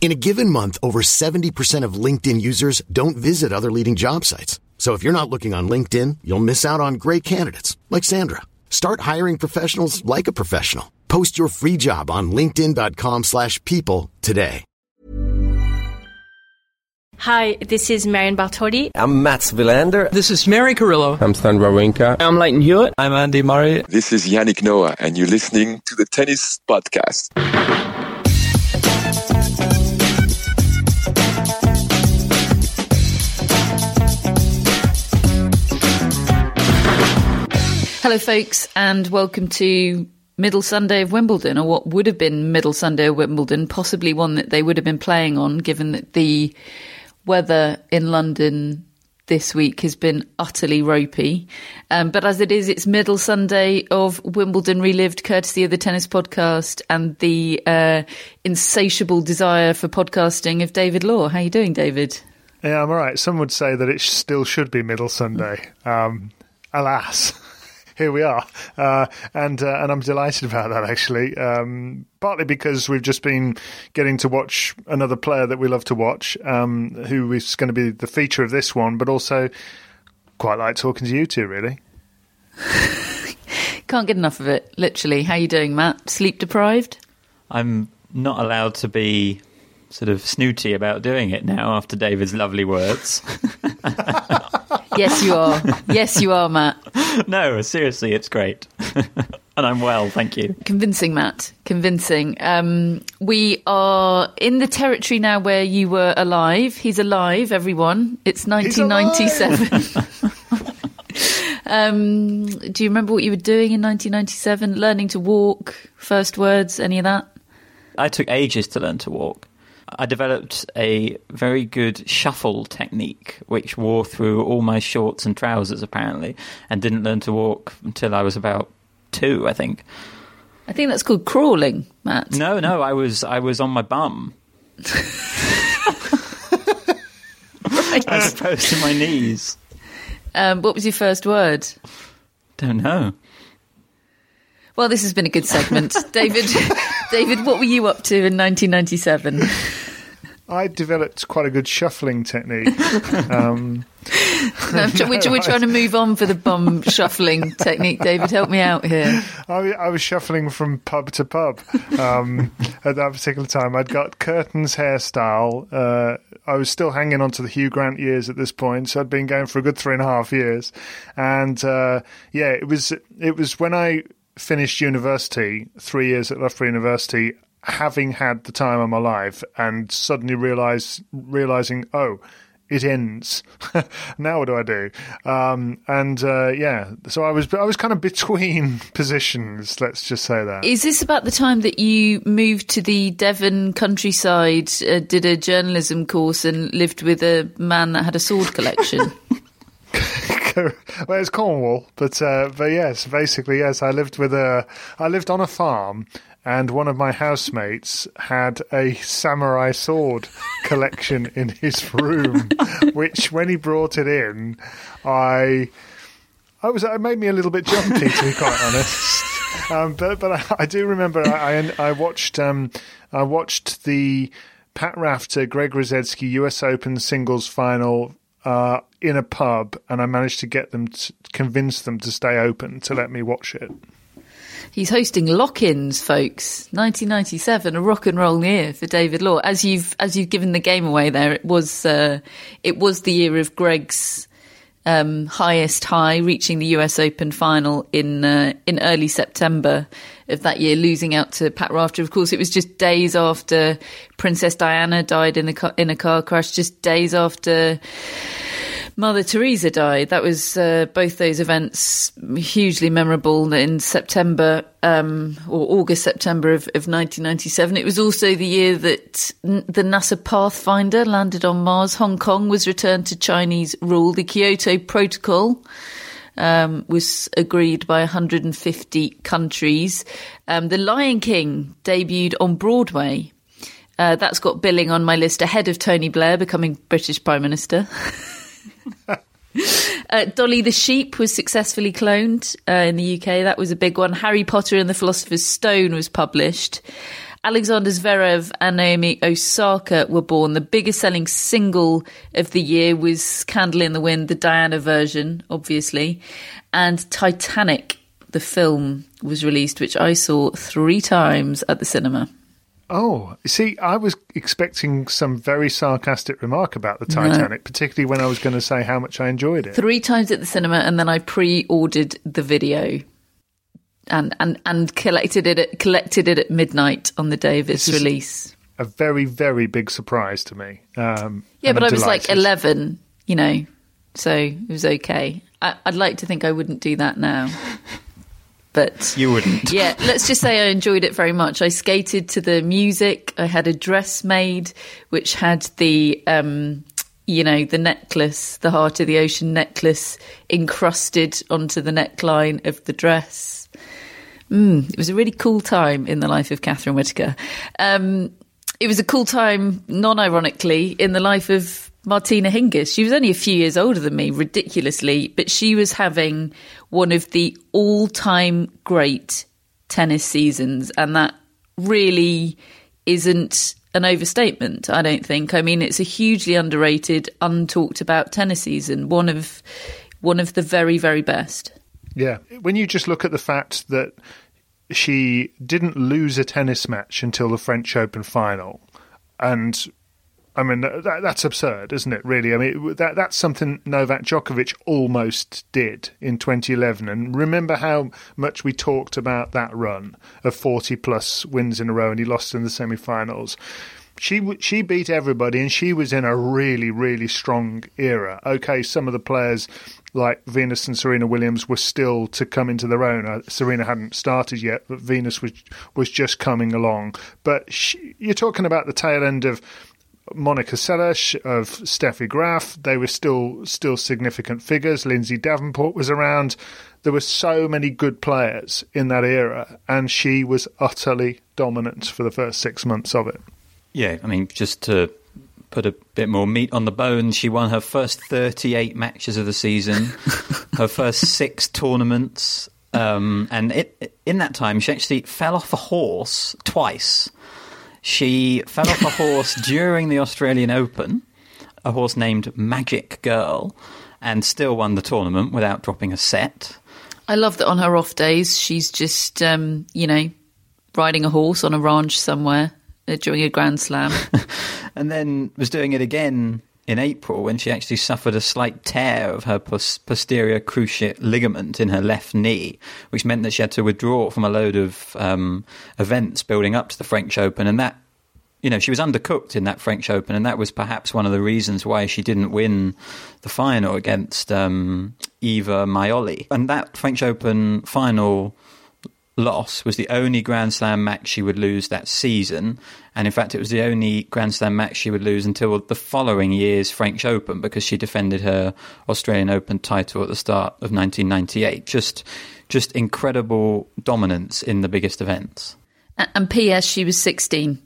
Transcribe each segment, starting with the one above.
In a given month, over 70% of LinkedIn users don't visit other leading job sites. So if you're not looking on LinkedIn, you'll miss out on great candidates like Sandra. Start hiring professionals like a professional. Post your free job on linkedin.com/people slash people today. Hi, this is Marion Bartoli. I'm Mats Wilander. This is Mary Carillo. I'm Stan Wawrinka. I'm Lleyton Hewitt. I'm Andy Murray. This is Yannick Noah, and you're listening to the Tennis Podcast. Hello, folks, and welcome to Middle Sunday of Wimbledon, or what would have been Middle Sunday of Wimbledon, possibly one that they would have been playing on, given that the weather in London this week has been utterly ropey. Um, but as it is, it's Middle Sunday of Wimbledon relived, courtesy of the Tennis Podcast and the uh, insatiable desire for podcasting of David Law. How are you doing, David? Yeah, I'm all right. Some would say that it still should be Middle Sunday. Um, alas. here we are, uh, and uh, and I'm delighted about that actually. Um, partly because we've just been getting to watch another player that we love to watch, um, who is going to be the feature of this one, but also quite like talking to you two, really. Can't get enough of it. Literally, how you doing, Matt? Sleep deprived? I'm not allowed to be sort of snooty about doing it now after David's lovely words. yes, you are. Yes, you are, Matt. no, seriously, it's great. and I'm well, thank you. Convincing, Matt. Convincing. Um, we are in the territory now where you were alive. He's alive, everyone. It's 1997. um, do you remember what you were doing in 1997? Learning to walk, first words, any of that? I took ages to learn to walk. I developed a very good shuffle technique, which wore through all my shorts and trousers, apparently, and didn't learn to walk until I was about two, I think. I think that's called crawling, Matt. No, no, I was I was on my bum. right. As opposed to my knees. Um, what was your first word? Don't know. Well, this has been a good segment, David. David, what were you up to in 1997? I developed quite a good shuffling technique. Um, no, no, we're, we're, trying to move on for the bum shuffling technique. David, help me out here. I, I was shuffling from pub to pub um, at that particular time. I'd got curtains hairstyle. Uh, I was still hanging on to the Hugh Grant years at this point, so I'd been going for a good three and a half years. And uh, yeah, it was it was when I finished university, three years at Loughborough University, having had the time of my life, and suddenly realize realizing, oh, it ends. now what do I do? Um, and uh, yeah, so I was I was kind of between positions. Let's just say that. Is this about the time that you moved to the Devon countryside, uh, did a journalism course, and lived with a man that had a sword collection? well, it's Cornwall, but uh, but yes, basically yes. I lived with a I lived on a farm, and one of my housemates had a samurai sword collection in his room, which when he brought it in, I I was it made me a little bit jumpy to be quite honest. Um, but but I, I, do remember I I, I watched um, I watched the. Pat Rafter, Greg Rusedski US Open singles final uh, in a pub, and I managed to get them to convince them to stay open to let me watch it. He's hosting lock-ins, folks. 1997, a rock and roll year for David Law. As you've as you've given the game away there, it was uh, it was the year of Greg's um, highest high, reaching the U.S. Open final in uh, in early September of that year, losing out to Pat Rafter. Of course, it was just days after Princess Diana died in a in a car crash. Just days after Mother Teresa died. That was uh, both those events hugely memorable in September um, or August, September of, of 1997. It was also the year that n- the NASA Pathfinder landed on Mars. Hong Kong was returned to Chinese rule. The Kyoto Protocol um, was agreed by 150 countries. Um, the Lion King debuted on Broadway. Uh, that's got billing on my list ahead of Tony Blair becoming British Prime Minister. uh, Dolly the sheep was successfully cloned uh, in the UK. That was a big one. Harry Potter and the Philosopher's Stone was published. Alexander Zverev and Naomi Osaka were born. The biggest selling single of the year was Candle in the Wind, the Diana version, obviously. And Titanic, the film, was released, which I saw three times at the cinema. Oh, see, I was expecting some very sarcastic remark about the Titanic, particularly when I was going to say how much I enjoyed it. Three times at the cinema, and then I pre-ordered the video, and and and collected it at, collected it at midnight on the day of its release. A very, very big surprise to me. Um, Yeah, but I'm I was like eleven, you know, so it was okay. I, I'd like to think I wouldn't do that now, but You wouldn't. yeah, let's just say I enjoyed it very much. I skated to the music. I had a dress made which had the, um, you know, the necklace, the heart of the ocean necklace encrusted onto the neckline of the dress. Mm, it was a really cool time in the life of Catherine Whitaker. Um, it was a cool time, non-ironically, in the life of Martina Hingis. She was only a few years older than me, ridiculously, but she was having one of the all-time great tennis seasons, and that really isn't an overstatement. I don't think. I mean, it's a hugely underrated, untalked about tennis season. One of one of the very, very best. Yeah. When you just look at the fact that she didn't lose a tennis match until the French Open final, and I mean that, that's absurd, isn't it? Really, I mean that that's something Novak Djokovic almost did in 2011. And remember how much we talked about that run of 40 plus wins in a row, and he lost in the semi-finals. She she beat everybody, and she was in a really really strong era. Okay, some of the players like Venus and Serena Williams were still to come into their own. Uh, Serena hadn't started yet, but Venus was was just coming along. But she, you're talking about the tail end of Monica Seles, of Steffi Graf. They were still still significant figures. Lindsay Davenport was around. There were so many good players in that era, and she was utterly dominant for the first six months of it. Yeah, I mean, just to put a bit more meat on the bone, she won her first 38 matches of the season, her first six tournaments, um, and it, in that time, she actually fell off a horse twice. She fell off a horse during the Australian Open, a horse named Magic Girl, and still won the tournament without dropping a set. I love that on her off days, she's just, um, you know, riding a horse on a ranch somewhere during a Grand Slam. and then was doing it again in April when she actually suffered a slight tear of her pos- posterior cruciate ligament in her left knee, which meant that she had to withdraw from a load of um, events building up to the French Open, and that. You know, she was undercooked in that French Open, and that was perhaps one of the reasons why she didn't win the final against um, Iva Majoli. And that French Open final loss was the only Grand Slam match she would lose that season. And in fact, it was the only Grand Slam match she would lose until the following year's French Open because she defended her Australian Open title at the start of 1998. Just, just incredible dominance in the biggest events. And P.S. She was 16.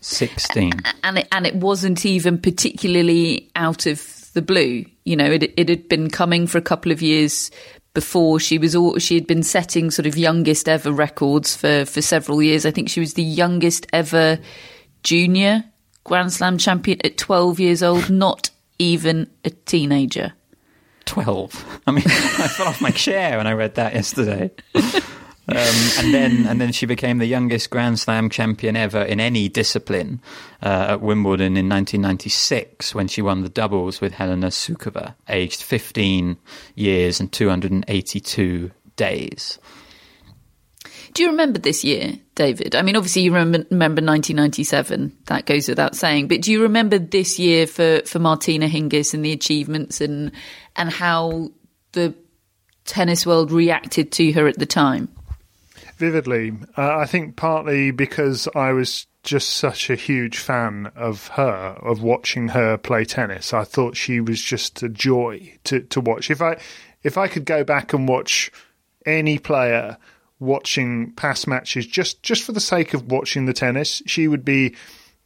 16. and it, and it wasn't even particularly out of the blue. You know, it it had been coming for a couple of years before. She was all, she had been setting sort of youngest ever records for for several years. I think she was the youngest ever junior Grand Slam champion at 12 years old, not even a teenager. 12. I mean, I fell off my chair when I read that yesterday. Um, and then, and then she became the youngest Grand Slam champion ever in any discipline uh, at Wimbledon in 1996 when she won the doubles with Helena Sukova, aged 15 years and 282 days. Do you remember this year, David? I mean, obviously you remember, remember 1997. That goes without saying. But do you remember this year for, for Martina Hingis and the achievements and and how the tennis world reacted to her at the time? Vividly. Uh, I think partly because I was just such a huge fan of her, of watching her play tennis. I thought she was just a joy to, to watch. If I if I could go back and watch any player watching past matches just just for the sake of watching the tennis, she would be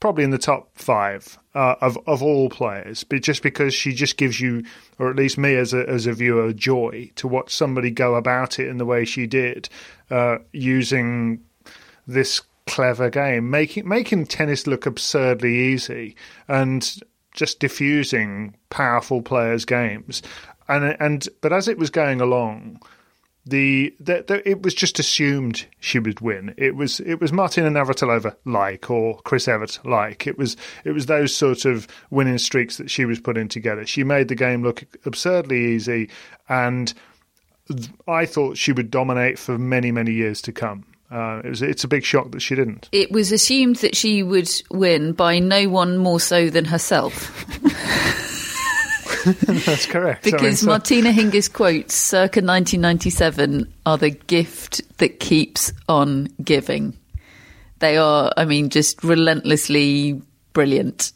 probably in the top five uh, of of all players. But just because she just gives you, or at least me as a as a viewer, joy to watch somebody go about it in the way she did, uh, using this clever game, making making tennis look absurdly easy and just diffusing powerful players' games. And and but as it was going along, the, it was just assumed she would win. It was it was Martina Navratilova like or Chris Evert like. It was it was those sort of winning streaks that she was putting together. She made the game look absurdly easy, and I thought she would dominate for many many years to come. Uh, it was, it's a big shock that she didn't. It was assumed that she would win by no one more so than herself. That's correct. Because I mean, so- Martina Hingis quotes circa 1997 are the gift that keeps on giving. They are, I mean, just relentlessly brilliant.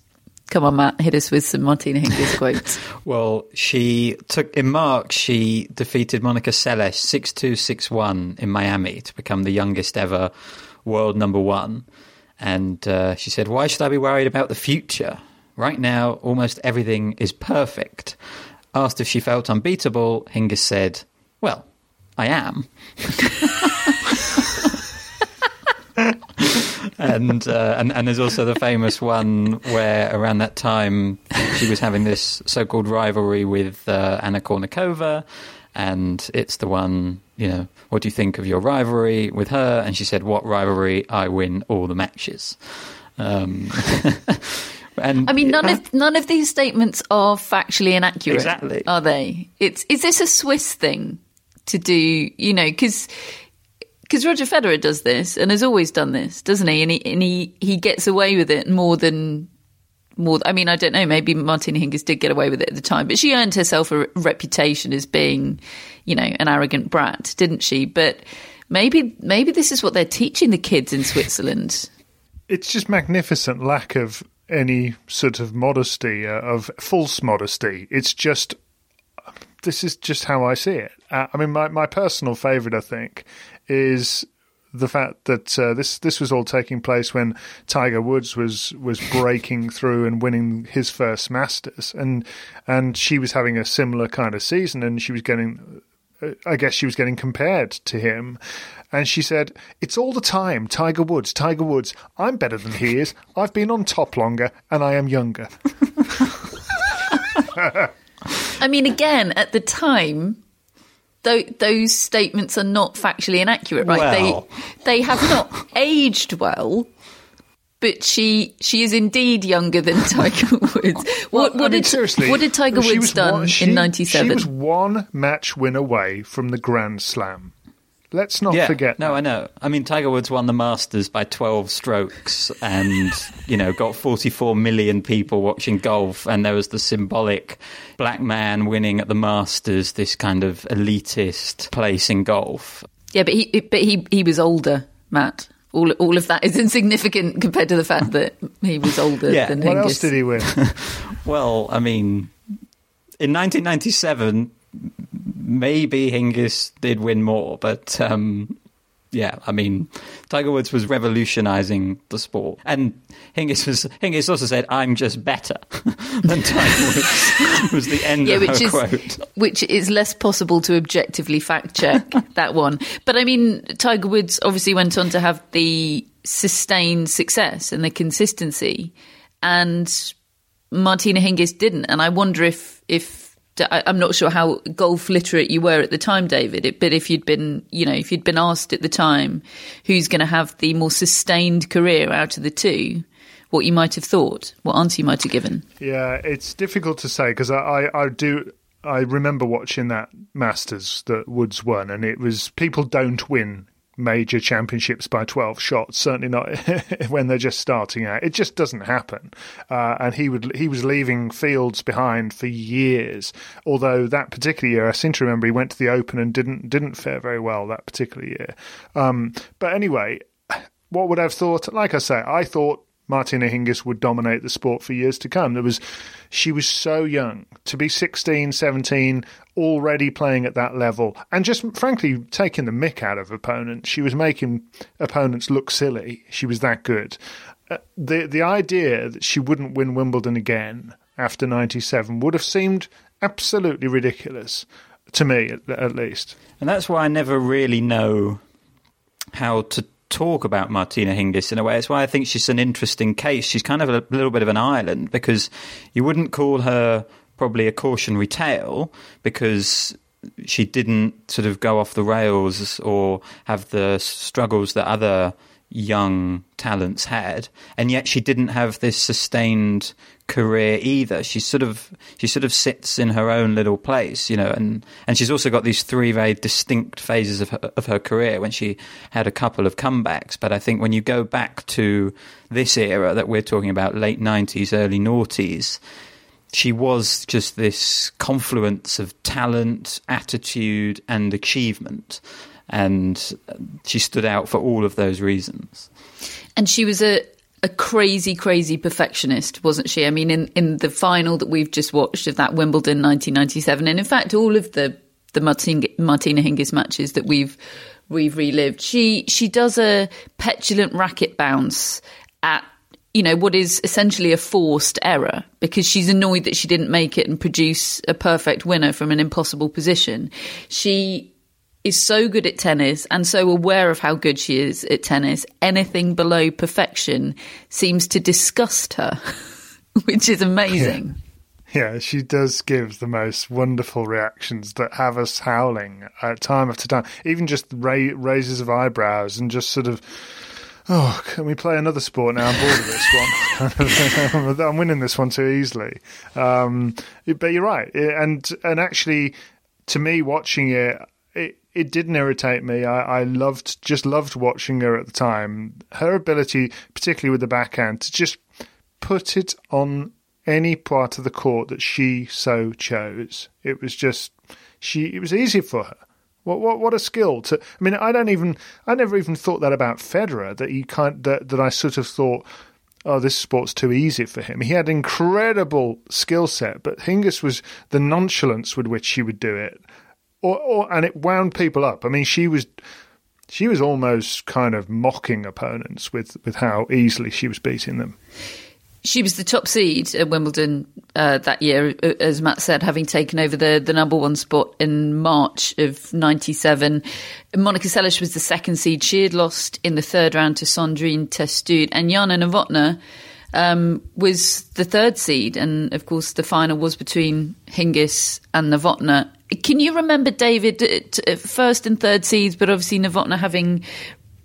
Come on, Matt, hit us with some Martina Hingis quotes. well, she took in March. She defeated Monica Seles six two six one in Miami to become the youngest ever world number one. And uh, she said, "Why should I be worried about the future? Right now, almost everything is perfect." Asked if she felt unbeatable, Hingis said, "Well, I am." and, uh, and and there's also the famous one where around that time she was having this so-called rivalry with uh, Anna Kournikova, and it's the one you know. What do you think of your rivalry with her? And she said, "What rivalry? I win all the matches." Um, and I mean, none of none of these statements are factually inaccurate. Exactly, are they? It's is this a Swiss thing to do? You know, because because Roger Federer does this and has always done this, doesn't he? And he and he, he gets away with it more than more. I mean, I don't know. Maybe Martina Hingis did get away with it at the time, but she earned herself a reputation as being, you know, an arrogant brat, didn't she? But maybe maybe this is what they're teaching the kids in Switzerland. It's just magnificent lack of any sort of modesty, uh, of false modesty. It's just this is just how I see it. Uh, I mean, my, my personal favourite, I think, is the fact that uh, this this was all taking place when Tiger Woods was was breaking through and winning his first Masters, and and she was having a similar kind of season, and she was getting. Uh, I guess she was getting compared to him. And she said, It's all the time, Tiger Woods, Tiger Woods. I'm better than he is. I've been on top longer and I am younger. I mean, again, at the time, those statements are not factually inaccurate, right? Well. They they have not aged well. But she she is indeed younger than Tiger Woods. What, well, what mean, did seriously, what did Tiger Woods done one, she, in '97? She was one match win away from the Grand Slam. Let's not yeah, forget. No, that. I know. I mean, Tiger Woods won the Masters by 12 strokes and, you know, got 44 million people watching golf. And there was the symbolic black man winning at the Masters, this kind of elitist place in golf. Yeah, but he, but he, he was older, Matt. All, all of that is insignificant compared to the fact that he was older yeah. than What Hingis. else did he win? well, I mean, in 1997, maybe Hingis did win more, but um, yeah, I mean, Tiger Woods was revolutionizing the sport, and Hingis was Hingis also said, "I'm just better than Tiger Woods." was the end yeah, of which her is quote. which is less possible to objectively fact check that one. But I mean, Tiger Woods obviously went on to have the sustained success and the consistency, and Martina Hingis didn't. And I wonder if if I'm not sure how golf literate you were at the time, David, but if you'd been, you know, if you'd been asked at the time who's going to have the more sustained career out of the two, what you might have thought, what answer you might have given. Yeah, it's difficult to say because I, I, I do. I remember watching that Masters that Woods won, and it was people don't win major championships by 12 shots certainly not when they're just starting out. It just doesn't happen. Uh, and he would he was leaving fields behind for years although that particular year I seem to remember he went to the open and didn't didn't fare very well that particular year. Um, but anyway what would I have thought? Like I say I thought Martina Hingis would dominate the sport for years to come. There was, she was so young to be 16, 17, already playing at that level, and just frankly taking the mick out of opponents. She was making opponents look silly. She was that good. Uh, the the idea that she wouldn't win Wimbledon again after '97 would have seemed absolutely ridiculous to me, at, at least. And that's why I never really know how to talk about Martina Hingis in a way. It's why I think she's an interesting case. She's kind of a little bit of an island because you wouldn't call her probably a cautionary tale because she didn't sort of go off the rails or have the struggles that other young talents had, and yet she didn't have this sustained career either. She sort of she sort of sits in her own little place, you know, and and she's also got these three very distinct phases of her, of her career when she had a couple of comebacks. But I think when you go back to this era that we're talking about, late nineties, early noughties. She was just this confluence of talent, attitude, and achievement and she stood out for all of those reasons. And she was a a crazy, crazy perfectionist, wasn't she? I mean, in, in the final that we've just watched of that Wimbledon 1997, and in fact, all of the the Martina, Hingis matches that we've we've relived, she she does a petulant racket bounce at you know what is essentially a forced error because she's annoyed that she didn't make it and produce a perfect winner from an impossible position. She is so good at tennis and so aware of how good she is at tennis, anything below perfection seems to disgust her, which is amazing. Yeah. yeah. she does give the most wonderful reactions that have us howling uh, time after time. Even just ra- raises of eyebrows and just sort of, oh, can we play another sport now? I'm bored of this one. I'm winning this one too easily. Um, but you're right, and and actually, to me, watching it, it it didn't irritate me. I, I, loved, just loved watching her at the time. Her ability, particularly with the backhand, to just put it on any part of the court that she so chose. It was just she. It was easy for her. What what what a skill to. I mean, I don't even. I never even thought that about Federer. That he kind that that I sort of thought. Oh, this sport's too easy for him. He had incredible skill set, but Hingis was the nonchalance with which she would do it or, or and it wound people up. I mean, she was she was almost kind of mocking opponents with with how easily she was beating them. She was the top seed at Wimbledon uh, that year, uh, as Matt said, having taken over the, the number one spot in March of '97. Monica Seles was the second seed. She had lost in the third round to Sandrine Testud, and Jana Novotná um, was the third seed, and of course the final was between Hingis and Novotná. Can you remember, David, at first and third seeds, but obviously Novotná having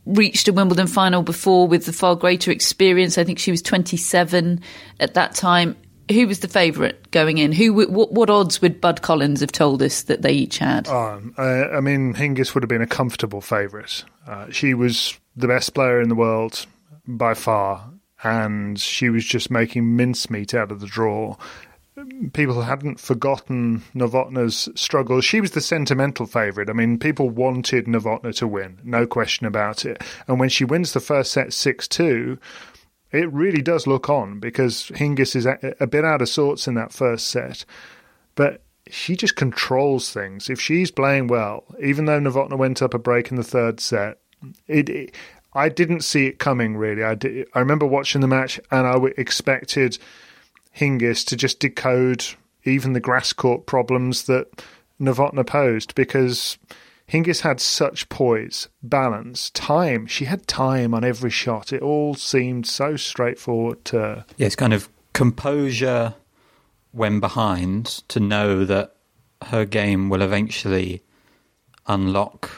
reached a Wimbledon final before with the far greater experience. I think she was 27 at that time. Who was the favourite going in? Who? What, what, odds would Bud Collins have told us that they each had? Um, I, I, mean, Hingis would have been a comfortable favourite. Uh, she was the best player in the world by far, and she was just making mincemeat out of the draw people hadn't forgotten Novotná's struggles. She was the sentimental favourite. I mean, people wanted Novotná to win, no question about it. And when she wins the first set 6 2, it really does look on because Hingis is a, bit out of sorts in that first set. But she just controls things. If she's playing well, even though Novotná went up a break in the third set, it, it I didn't see it coming really. I did, I remember watching the match and I expected Hingis to just decode even the grass court problems that Novotná posed because Hingis had such poise, balance, time. She had time on every shot. It all seemed so straightforward to her. Yeah, it's kind of composure when behind to know that her game will eventually unlock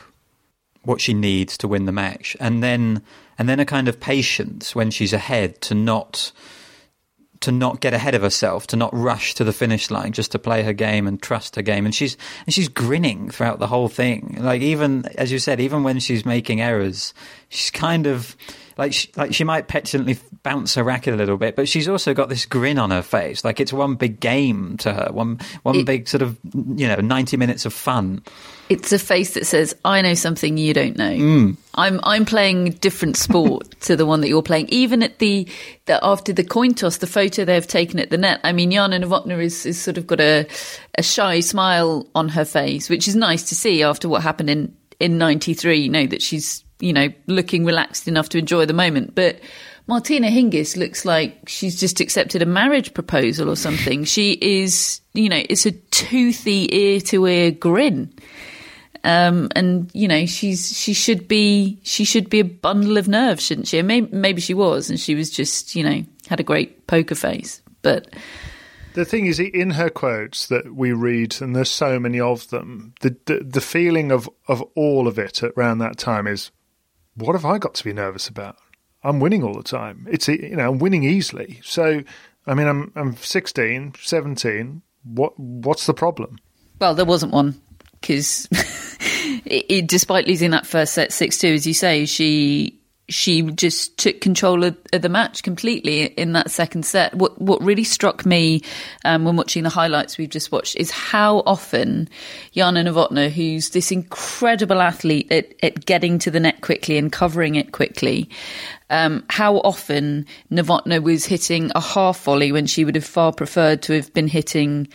what she needs to win the match and then and then a kind of patience when she's ahead to not to not get ahead of herself, to not rush to the finish line, just to play her game and trust her game. And she's and she's grinning throughout the whole thing. Like even as you said, even when she's making errors, she's kind of like she, like she might petulantly bounce her racket a little bit, but she's also got this grin on her face. Like it's one big game to her, one one It- big sort of you know ninety minutes of fun. It's a face that says, "I know something you don't know." Mm. I'm I'm playing a different sport to the one that you're playing. Even at the, the after the coin toss, the photo they've taken at the net. I mean, Jana Novotna is, is sort of got a a shy smile on her face, which is nice to see after what happened in in '93. You know that she's you know looking relaxed enough to enjoy the moment, but. Martina Hingis looks like she's just accepted a marriage proposal or something. She is, you know, it's a toothy ear to ear grin um, and you know she's she should be she should be a bundle of nerves, shouldn't she? Maybe, maybe she was, and she was just you know had a great poker face. But The thing is, in her quotes that we read, and there's so many of them, the the, the feeling of, of all of it around that time is, what have I got to be nervous about? I'm winning all the time. It's you know I'm winning easily. So, I mean, I'm I'm 16, 17. What what's the problem? well, there wasn't one because despite losing that first set six two, as you say, she she just took control of, of the match completely in that second set. What what really struck me um, when watching the highlights we've just watched is how often Jana Novotna, who's this incredible athlete at, at getting to the net quickly and covering it quickly, um, how often Novotna was hitting a half volley when she would have far preferred to have been hitting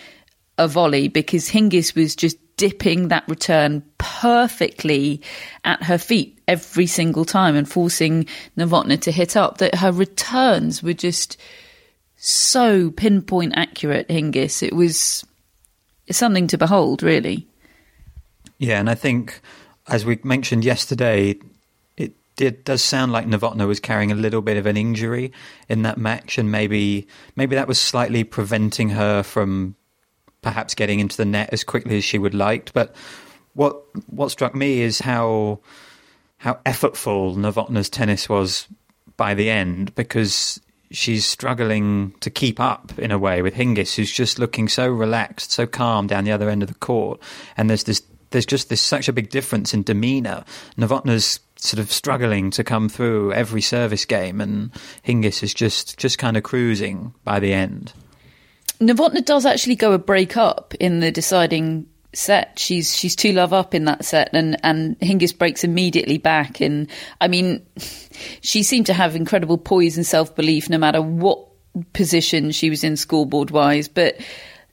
a volley because Hingis was just dipping that return perfectly at her feet every single time and forcing Novotna to hit up. That her returns were just so pinpoint accurate. Hingis, it was something to behold, really. Yeah, and I think, as we mentioned yesterday, it did, does sound like Novotna was carrying a little bit of an injury in that match, and maybe maybe that was slightly preventing her from perhaps getting into the net as quickly as she would liked. But what what struck me is how how effortful Novotna's tennis was by the end, because she's struggling to keep up in a way with Hingis, who's just looking so relaxed, so calm down the other end of the court, and there's this there's just this such a big difference in demeanour. Novotna's sort of struggling to come through every service game, and Hingis is just just kind of cruising by the end. Novotna does actually go a break up in the deciding set. She's she's two love up in that set, and and Hingis breaks immediately back. And I mean, she seemed to have incredible poise and self belief, no matter what position she was in scoreboard wise. But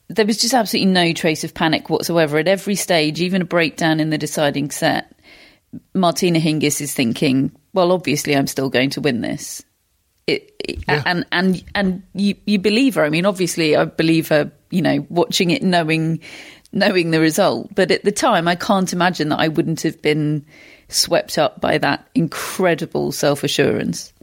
there was just absolutely no trace of panic whatsoever at every stage, even a breakdown in the deciding set. Martina Hingis is thinking, well, obviously, I'm still going to win this. It, it- and and and you you believe her. I mean, obviously, I believe her. You know, watching it, knowing knowing the result. But at the time, I can't imagine that I wouldn't have been swept up by that incredible self assurance.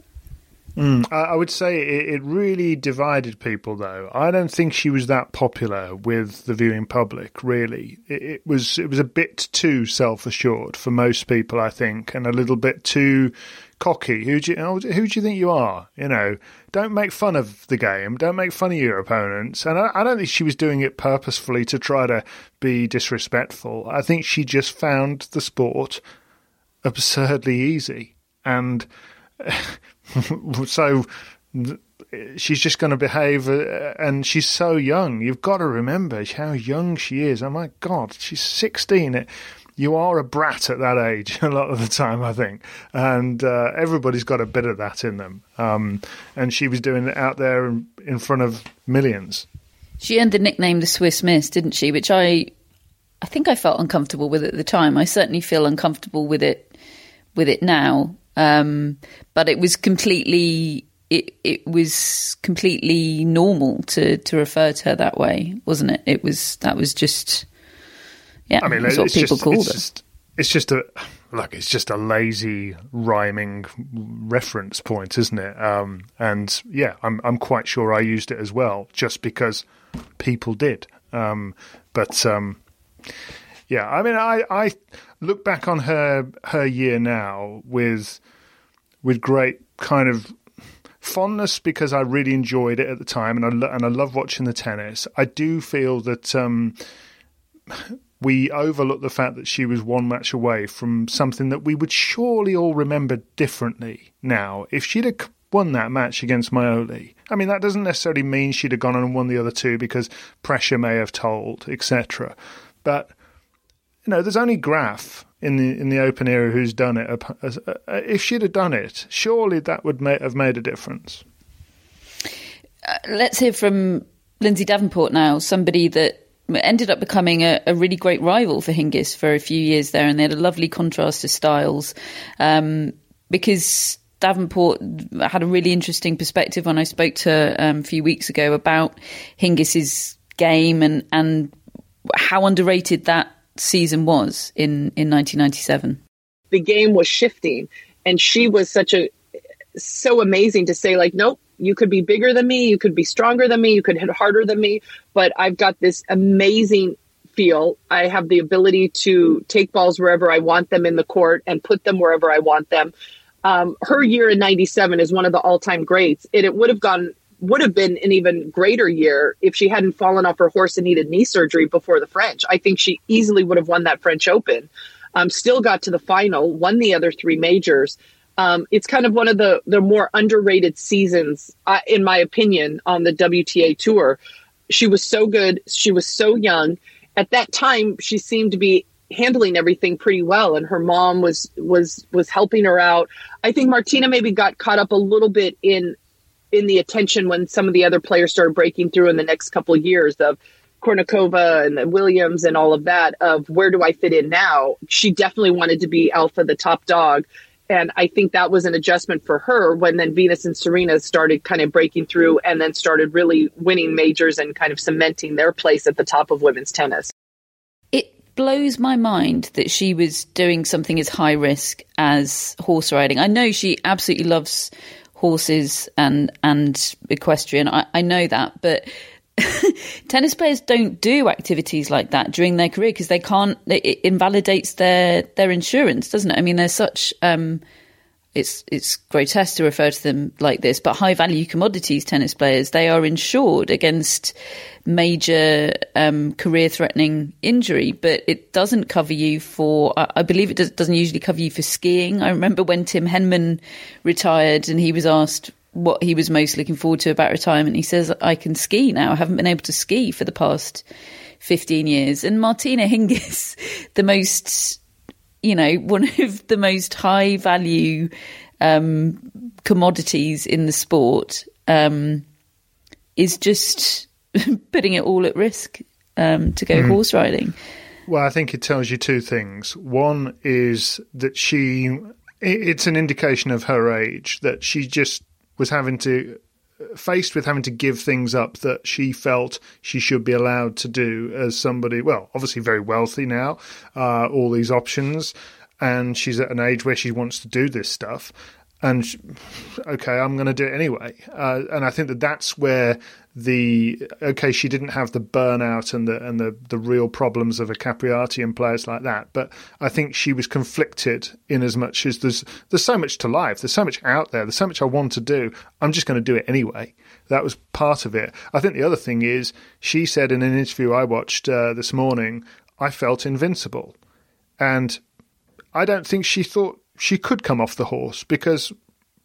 Mm, I, I would say it, really divided people, though. I don't think she was that popular with the viewing public. Really, it, it was it was a bit too self assured for most people, I think, and a little bit too cocky. Who do you oh, who do you think you are? You know, don't make fun of the game. Don't make fun of your opponents. And I, I don't think she was doing it purposefully to try to be disrespectful. I think she just found the sport absurdly easy and so she's just going to behave uh, and she's so young you've got to remember how young she is oh my god she's 16 It- you are a brat at that age a lot of the time i think and uh, everybody's got a bit of that in them um, and she was doing it out there in, front of millions She earned the nickname the Swiss Miss, didn't she? Which I, I think I felt uncomfortable with at the time. I certainly feel uncomfortable with it, with it now. Um, but it was completely, it it was completely normal to to refer to her that way, wasn't it? It was that was just, yeah, I mean, that's what it's people just, called it's it. Just, it's just a look. It's just a lazy rhyming reference point, isn't it? Um, and yeah, I'm I'm quite sure I used it as well, just because people did. Um, but um, yeah, I mean, I I look back on her her year now with with great kind of fondness because I really enjoyed it at the time, and I lo- and I love watching the tennis. I do feel that um, we overlook the fact that she was one match away from something that we would surely all remember differently now. If she'd have won that match against Majoli, I mean that doesn't necessarily mean she'd have gone on and won the other two because pressure may have told, etc. But you know, there's only Graf in the in the open era who's done it. If she'd have done it, surely that would have made a difference. Uh, let's hear from Lindsay Davenport now, somebody that ended up becoming a, a, really great rival for Hingis for a few years there, and they had a lovely contrast of styles um, because Davenport had a really interesting perspective when I spoke to um, a few weeks ago about Hingis's game and and how underrated that season was in, in 1997? The game was shifting, and she was such a so amazing to say like, nope, you could be bigger than me, you could be stronger than me, you could hit harder than me, but I've got this amazing feel. I have the ability to take balls wherever I want them in the court and put them wherever I want them. Um, her year in 97 is one of the all time greats. It, it would have gone would have been an even greater year if she hadn't fallen off her horse and needed knee surgery before the French. I think she easily would have won that French Open. Um, still got to the final, won the other three majors. Um, it's kind of one of the the more underrated seasons, uh, in my opinion, on the WTA tour. She was so good. She was so young. At that time, she seemed to be handling everything pretty well, and her mom was was was helping her out. I think Martina maybe got caught up a little bit in in the attention when some of the other players started breaking through in the next couple of years of Kournikova and Williams and all of that of where do I fit in now? She definitely wanted to be alpha, the top dog. And I think that was an adjustment for her when then Venus and Serena started kind of breaking through and then started really winning majors and kind of cementing their place at the top of women's tennis. It blows my mind that she was doing something as high risk as horse riding. I know she absolutely loves horses and and equestrian. I, I know that, but tennis players don't do activities like that during their career because they can't. It invalidates their their insurance, doesn't it? I mean, they're such um, it's it's grotesque to refer to them like this, but high value commodities tennis players they are insured against major um, career threatening injury, but it doesn't cover you for. I believe it does, doesn't usually cover you for skiing. I remember when Tim Henman retired and he was asked what he was most looking forward to about retirement. He says, "I can ski now. I haven't been able to ski for the past." 15 years and Martina Hingis the most you know, one of the most high value um, commodities in the sport um, is just putting it all at risk um, to go mm. horse riding. Well, I think it tells you two things. One is that she, it's an indication of her age, that she just was having to faced with having to give things up that she felt she should be allowed to do as somebody, well, obviously very wealthy now, uh, all these options, and she's at an age where she wants to do this stuff. And okay, I'm going to do it anyway. Uh, and I think that that's where the okay, she didn't have the burnout and the and the the real problems of a Capriati and players like that. But I think she was conflicted in as much as there's there's so much to life, there's so much out there, there's so much I want to do. I'm just going to do it anyway. That was part of it. I think the other thing is she said in an interview I watched uh, this morning, I felt invincible, and I don't think she thought she could come off the horse because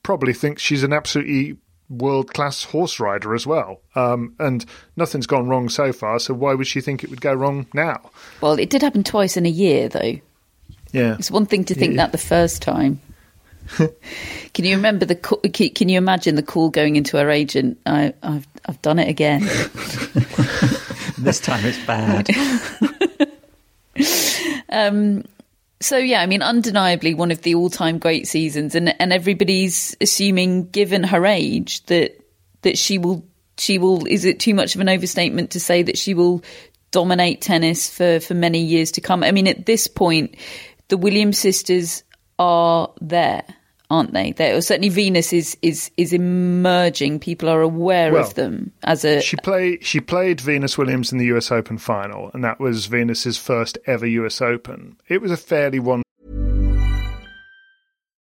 probably thinks she's an absolutely world class horse rider as well. Um, and nothing's gone wrong so far, so why would she think it would go wrong now? Well, it did happen twice in a year, though. Yeah. It's one thing to think yeah. that the first time. can you remember the? Can you imagine the call going into her agent? I, have I've done it again. this time it's bad. um, so yeah, I mean, undeniably one of the all-time great seasons, and and everybody's assuming, given her age, that that she will she will. Is it too much of an overstatement to say that she will dominate tennis for for many years to come? I mean, at this point, the Williams sisters are there aren't they? They're, certainly Venus is is is emerging. People are aware well, of them as a. She played she played Venus Williams in the U.S. Open final, and that was Venus's first ever U.S. Open. It was a fairly one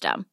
system.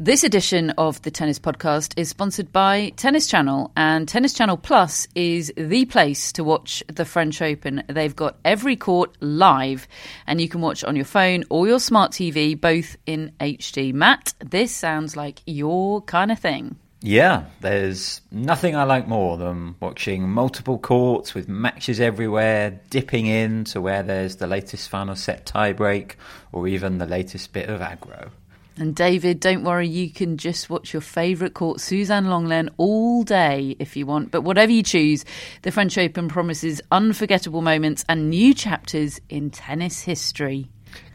This edition of the Tennis Podcast is sponsored by Tennis Channel, and Tennis Channel Plus is the place to watch the French Open. They've got every court live, and you can watch on your phone or your smart TV, both in HD. Matt, this sounds like your kind of thing. Yeah, there's nothing I like more than watching multiple courts with matches everywhere, dipping in to where there's the latest final set tiebreak or even the latest bit of aggro. And David, don't worry, you can just watch your favourite court, Suzanne Lenglen, all day if you want. But whatever you choose, the French Open promises unforgettable moments and new chapters in tennis history.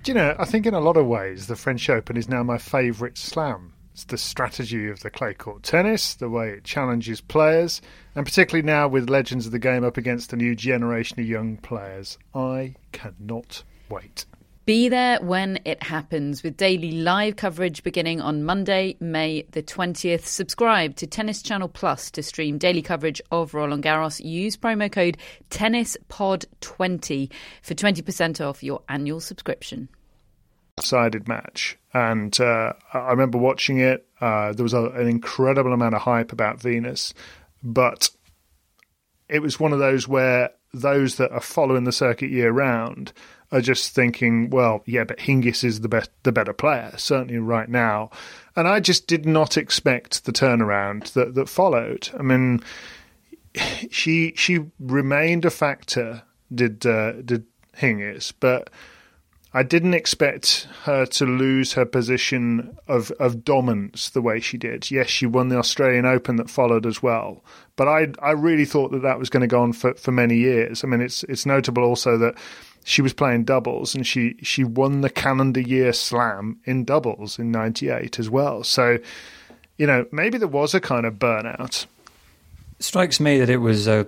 Do you know, I think in a lot of ways, the French Open is now my favourite slam. It's the strategy of the clay court tennis, the way it challenges players, and particularly now with legends of the game up against a new generation of young players. I cannot wait. Be there when it happens with daily live coverage beginning on Monday, May the 20th. Subscribe to Tennis Channel Plus to stream daily coverage of Roland Garros. Use promo code TennisPod20 for 20% off your annual subscription. Sided match, and uh, I remember watching it. Uh, there was a, an incredible amount of hype about Venus, but it was one of those where those that are following the circuit year round are just thinking, well, yeah, but Hingis is the best, the better player, certainly right now. And I just did not expect the turnaround that that followed. I mean, she she remained a factor, did uh, did Hingis, but I didn't expect her to lose her position of, of dominance the way she did. Yes, she won the Australian Open that followed as well, but I I really thought that that was going to go on for, for many years. I mean, it's it's notable also that she was playing doubles and she she won the calendar year slam in doubles in 98 as well so you know maybe there was a kind of burnout it strikes me that it was a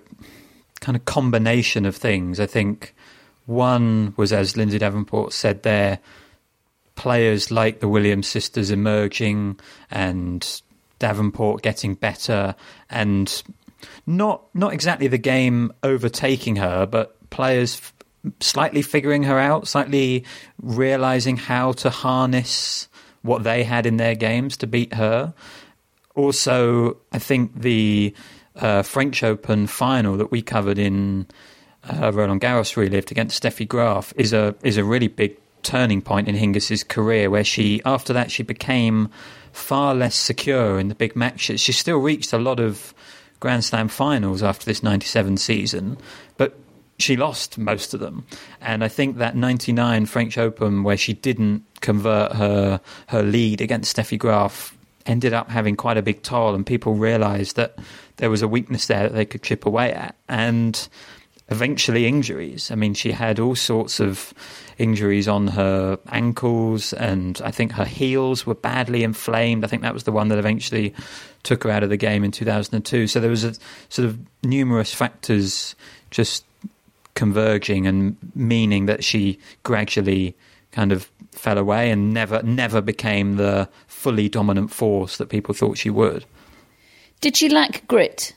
kind of combination of things i think one was as lindsay davenport said there players like the williams sisters emerging and davenport getting better and not not exactly the game overtaking her but players slightly figuring her out, slightly realizing how to harness what they had in their games to beat her. Also, I think the uh, French Open final that we covered in uh, Roland Garros relived against Steffi Graf is a is a really big turning point in Hingis's career, where she after that she became far less secure in the big matches. She still reached a lot of Grand Slam finals after this '97 season, but she lost most of them. And I think that 99 French Open, where she didn't convert her, her lead against Steffi Graf, ended up having quite a big toll, and people realised that there was a weakness there that they could chip away at. And eventually injuries. I mean, she had all sorts of injuries on her ankles, and I think her heels were badly inflamed. I think that was the one that eventually took her out of the game in 2002. So there was a sort of numerous factors just converging and meaning that she gradually kind of fell away and never never became the fully dominant force that people thought she would. Did she lack grit,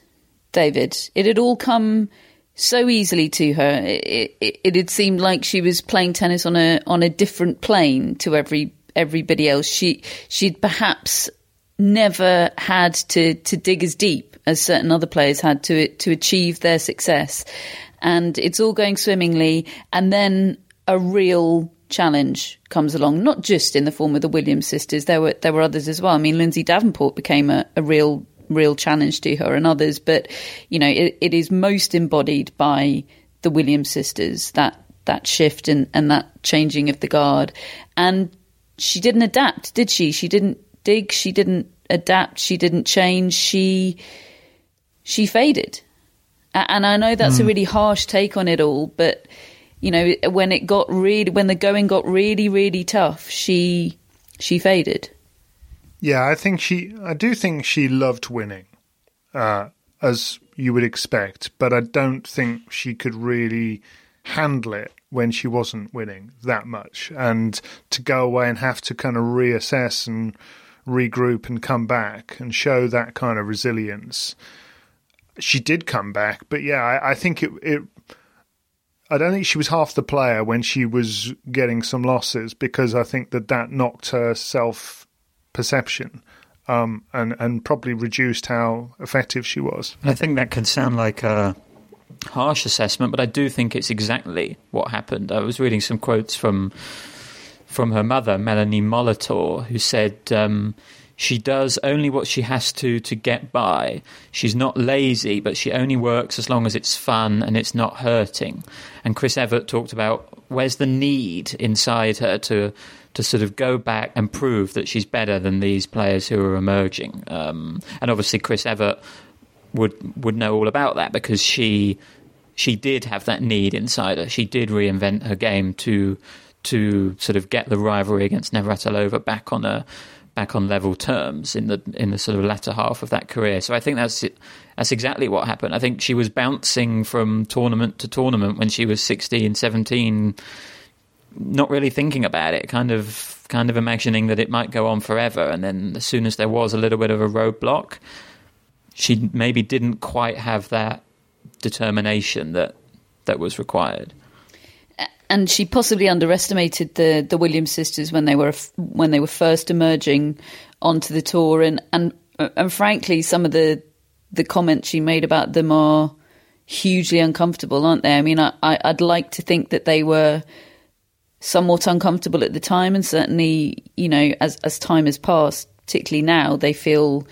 David? It had all come so easily to her. It, it, it, had seemed like she was playing tennis on a on a different plane to every everybody else. She she'd perhaps never had to to dig as deep as certain other players had to to achieve their success, and it's all going swimmingly. And then a real challenge comes along, not just in the form of the Williams sisters. There were there were others as well. I mean, Lindsay Davenport became a, a real real challenge to her and others. But you know, it, it is most embodied by the Williams sisters that that shift and, and that changing of the guard. And she didn't adapt, did she? She didn't dig. She didn't adapt. She didn't change. She she faded. And I know that's mm. a hmm. really harsh take on it all, but you know, when it got really, when the going got really, really tough, she she faded. Yeah, I think she. I do think she loved winning, uh, as you would expect, but I don't think she could really handle it when she wasn't winning that much, and to go away and have to kind of reassess and regroup and come back and show that kind of resilience. She did come back, but yeah, I, I think it, it I don't think she was half the player when she was getting some losses because I think that that knocked her self perception um, and and probably reduced how effective she was. I think that can sound like a harsh assessment, but I do think it's exactly what happened. I was reading some quotes from from her mother, Melanie Molitor, who said. Um, she does only what she has to to get by. She's not lazy, but she only works as long as it's fun and it's not hurting. And Chris Evert talked about where's the need inside her to to sort of go back and prove that she's better than these players who are emerging. Um, and obviously, Chris Evert would would know all about that because she she did have that need inside her. She did reinvent her game to to sort of get the rivalry against Navratilova back on a back on level terms in the in the sort of latter half of that career. So I think that's that's exactly what happened. I think she was bouncing from tournament to tournament when she was 16, 17 not really thinking about it, kind of kind of imagining that it might go on forever. And then as soon as there was a little bit of a roadblock, she maybe didn't quite have that determination that that was required. And she possibly underestimated the the Williams sisters when they were when they were first emerging onto the tour, and and and frankly, some of the the comments she made about them are hugely uncomfortable, aren't they? I mean, I, I'd like to think that they were somewhat uncomfortable at the time, and certainly, you know, as as time has passed, particularly now, they feel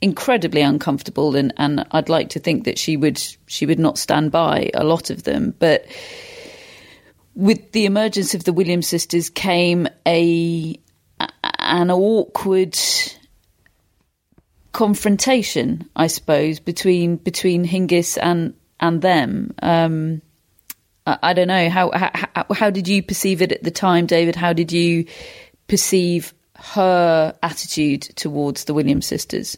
incredibly uncomfortable. And, and I'd like to think that she would she would not stand by a lot of them, but with the emergence of the Williams sisters came a an awkward confrontation, I suppose, between between Hingis and and them. Um, I don't know how, how how did you perceive it at the time, David? How did you perceive her attitude towards the Williams sisters?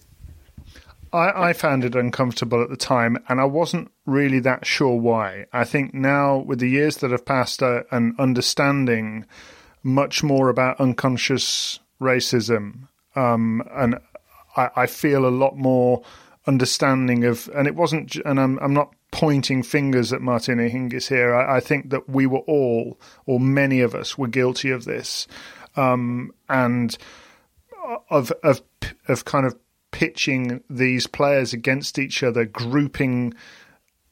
I, I, found it uncomfortable at the time, and I wasn't really that sure why. I think now, with the years that have passed, uh, and understanding much more about unconscious racism, um, and I, I, feel a lot more understanding of. And it wasn't, and I'm, I'm not pointing fingers at Martina Hingis here. I, I, think that we were all, or many of us, were guilty of this, um, and of of of kind of pitching these players against each other, grouping.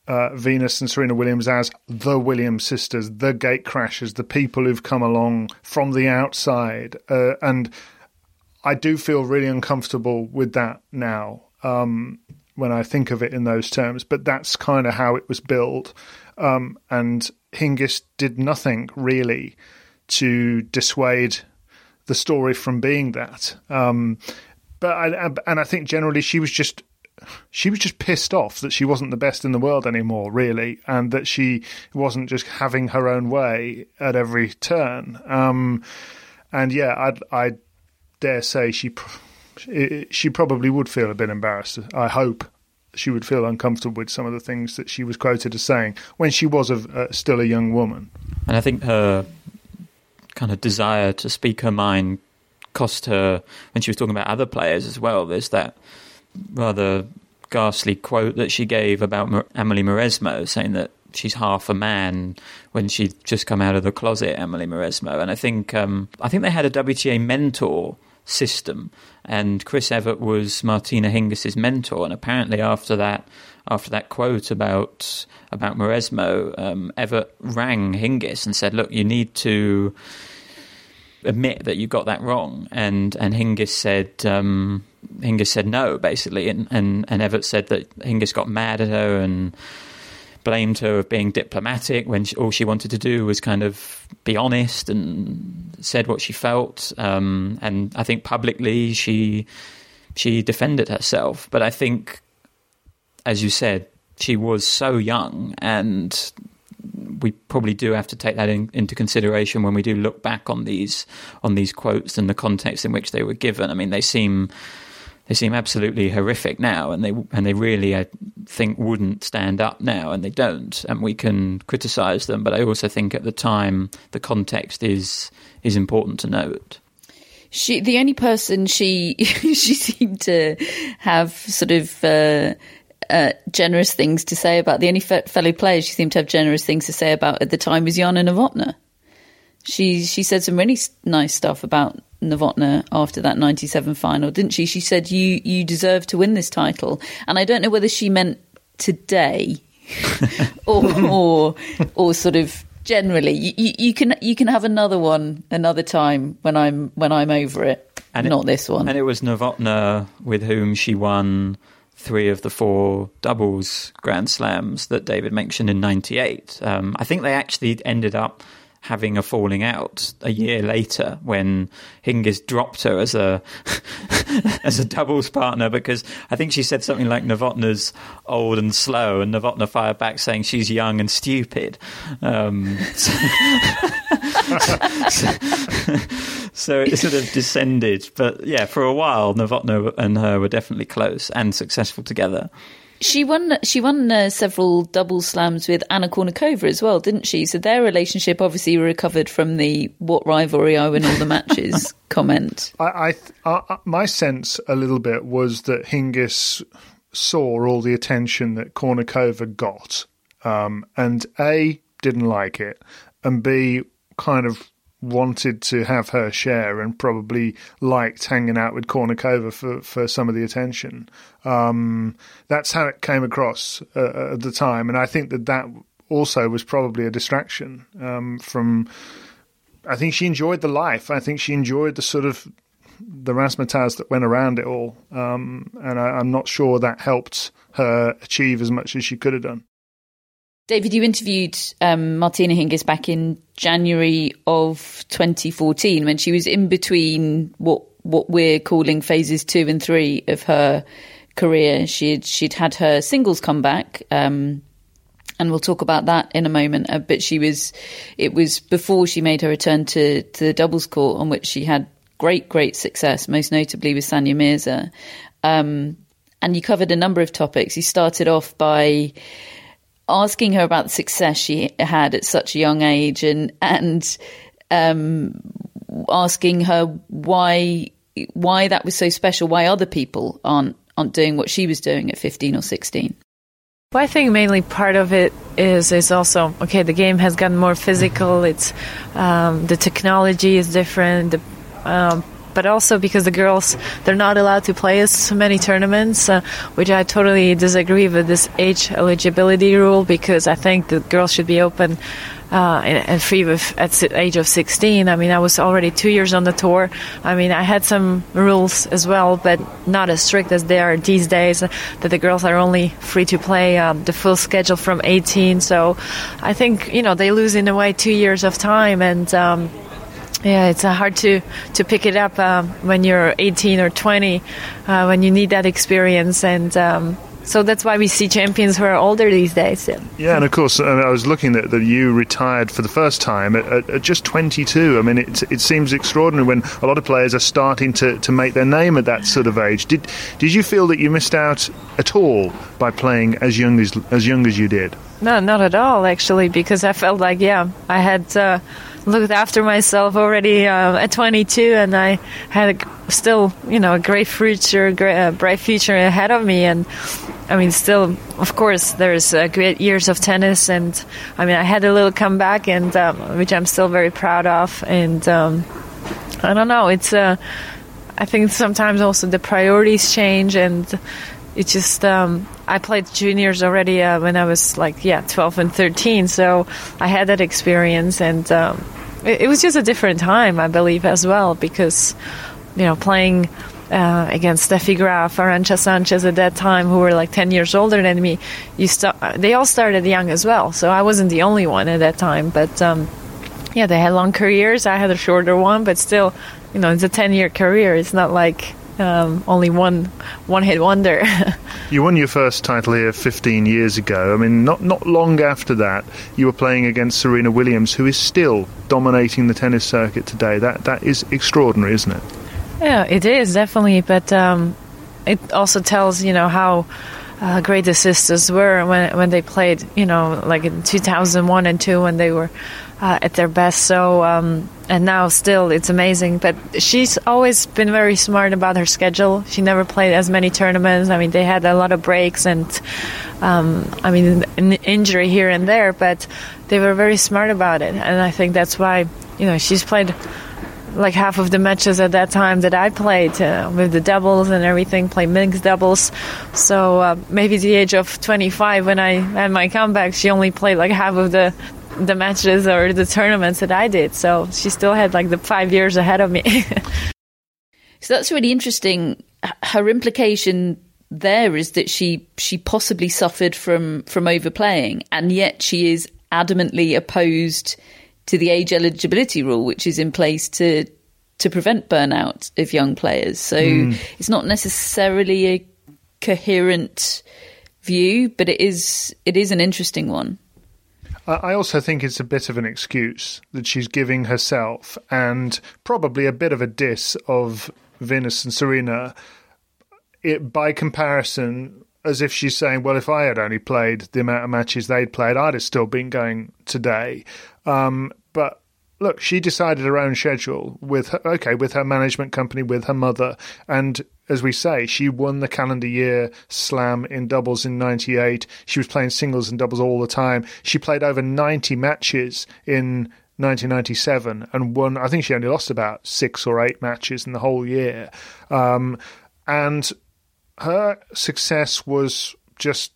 Uh, Venus and Serena Williams as the Williams sisters, the gate crashers, the people who've come along from the outside. Uh, and I do feel really uncomfortable with that now. Um, when I think of it in those terms, but that's kind of how it was built. Um, and Hingis did nothing really to dissuade the story from being that. Um, but I, and I think generally she was just she was just pissed off that she wasn't the best in the world anymore, really, and that she wasn't just having her own way at every turn. Um, and yeah, I I dare say she she probably would feel a bit embarrassed. I hope she would feel uncomfortable with some of the things that she was quoted as saying when she was a, uh, still a young woman. And I think her kind of desire to speak her mind cost her when she was talking about other players as well. There's that rather ghastly quote that she gave about Amélie Mauresmo, saying that she's half a man when she'd just come out of the closet, Amélie Mauresmo. And I think um, I think they had a WTA mentor system, and Chris Evert was Martina Hingis's mentor. And apparently, after that, after that quote about about Mauresmo, um, Evert rang Hingis and said, "Look, you need to." admit that you got that wrong. And and Hingis said um, Hingis said no, basically, and, and and Evert said that Hingis got mad at her and blamed her of being diplomatic when she, all she wanted to do was kind of be honest and said what she felt. Um, and I think publicly she she defended herself, but I think, as you said, she was so young and we probably do have to take that in, into consideration when we do look back on these on these quotes and the context in which they were given. I mean, they seem they seem absolutely horrific now, and they and they really I think wouldn't stand up now, and they don't. And we can criticise them, but I also think at the time the context is is important to note. She, the only person she she seemed to have sort of. Uh, uh, generous things to say about the only fe- fellow players she seemed to have generous things to say about at the time was Jana Novotná. She she said some really nice stuff about Novotná after that 97 final, didn't she? She said you you deserve to win this title. And I don't know whether she meant today or, or or sort of generally. You, you, you, can you can have another one another time when I'm when I'm over it. And not it, this one. And it was Novotná with whom she won three of the four doubles Grand Slams that David mentioned in '98. Um, I think they actually ended up having a falling out a year later when Hingis dropped her as a as a doubles partner because I think she said something like Novotná's old and slow, and Novotná fired back saying she's young and stupid. Um, so, so, so, it sort of descended, but yeah, for a while, Novotná and her were definitely close and successful together. She won. She won uh, several double slams with Anna Kournikova as well, didn't she? So their relationship obviously recovered from the "what rivalry I win all the matches" comment. I, I, I, my sense a little bit was that Hingis saw all the attention that Kournikova got, um, and a didn't like it, and b kind of wanted to have her share and probably liked hanging out with Kournikova for, for some of the attention. Um, that's how it came across uh, at the time, and I think that that also was probably a distraction um, from. I think she enjoyed the life. I think she enjoyed the sort of the razzmatazz that went around it all, um, and I, I'm not sure that helped her achieve as much as she could have done. David, you interviewed um, Martina Hingis back in January of 2014 when she was in between what what we're calling phases two and three of her career. She'd she'd had her singles comeback, um, and we'll talk about that in a moment. Uh, but she was it was before she made her return to to the doubles court, on which she had great great success, most notably with Sania Mirza. Um, and you covered a number of topics. You started off by asking her about the success she had at such a young age and and um, asking her why why that was so special, why other people aren't aren't doing what she was doing at 15 or 16. Well, I think mainly part of it is is also okay. The game has gotten more physical. It's um, the technology is different. The um, but also because the girls they're not allowed to play as many tournaments, uh, which I totally disagree with this age eligibility rule because I think the girls should be open. Uh, and, free with, at the age of 16. I mean, I was already two years on the tour. I mean, I had some rules as well, but not as strict as they are these days. That the girls are only free to play um, the full schedule from 18. So, I think you know they lose in a way two years of time, and um, yeah, it's uh, hard to to pick it up um, when you're 18 or 20, uh, when you need that experience, and um, so that's why we see champions who are older these days. Yeah, yeah and of course, uh, I was looking at that you retired for the first time at, at, at, just 22. I mean, it, it seems extraordinary when a lot of players are starting to, to make their name at that sort of age. Did did you feel that you missed out at all by playing as young as as young as you did? No, not at all, actually, because I felt like yeah, I had. Uh, looked after myself already uh, at 22, and I had a, still, you know, a great future, great, uh, bright future ahead of me. And I mean, still, of course, there's uh, great years of tennis, and I mean, I had a little comeback, and um, which I'm still very proud of. And um, I don't know, it's. Uh, I think sometimes also the priorities change, and it just um, I played juniors already uh, when I was like yeah 12 and 13 so I had that experience and um, it, it, was just a different time I believe as well because you know playing uh, against Steffi Graf, Arantxa Sanchez at that time who were like 10 years older than me you st- they all started young as well so I wasn't the only one at that time but um, yeah they had long careers. I had a shorter one but still you know it's a 10 year career. It's not like um, only one one hit wonder. you won your first title here 15 years ago. I mean, not not long after that, you were playing against Serena Williams, who is still dominating the tennis circuit today. That that is extraordinary, isn't it? Yeah, it is definitely. But um, it also tells you know how. Uh, great the sisters were when when they played, you know, like in 2001 and 2 when they were uh, at their best. So um, and now still it's amazing. But she's always been very smart about her schedule. She never played as many tournaments. I mean, they had a lot of breaks and um, I mean an injury here and there, but they were very smart about it. And I think that's why you know she's played like half of the matches at that time that I played uh, with the doubles and everything, play mixed doubles. So uh, maybe the age of 25 when I had my comeback, she only played like half of the the matches or the tournaments that I did. So she still had like the five years ahead of me. so that's really interesting. Her implication there is that she she possibly suffered from from overplaying, and yet she is adamantly opposed to the age eligibility rule, which is in place to to prevent burnout of young players. So mm. it's not necessarily a coherent view, but it is it is an interesting one. I also think it's a bit of an excuse that she's giving herself and probably a bit of a diss of Venus and Serena. It, by comparison, as if she's saying, well, if I had only played the amount of matches they'd played, I'd have still been going today. Um, but look, she decided her own schedule with her, okay, with her management company, with her mother, and as we say, she won the calendar year slam in doubles in 98. She was playing singles and doubles all the time. She played over 90 matches in 1997 and won, I think she only lost about six or eight matches in the whole year. Um, and her success was just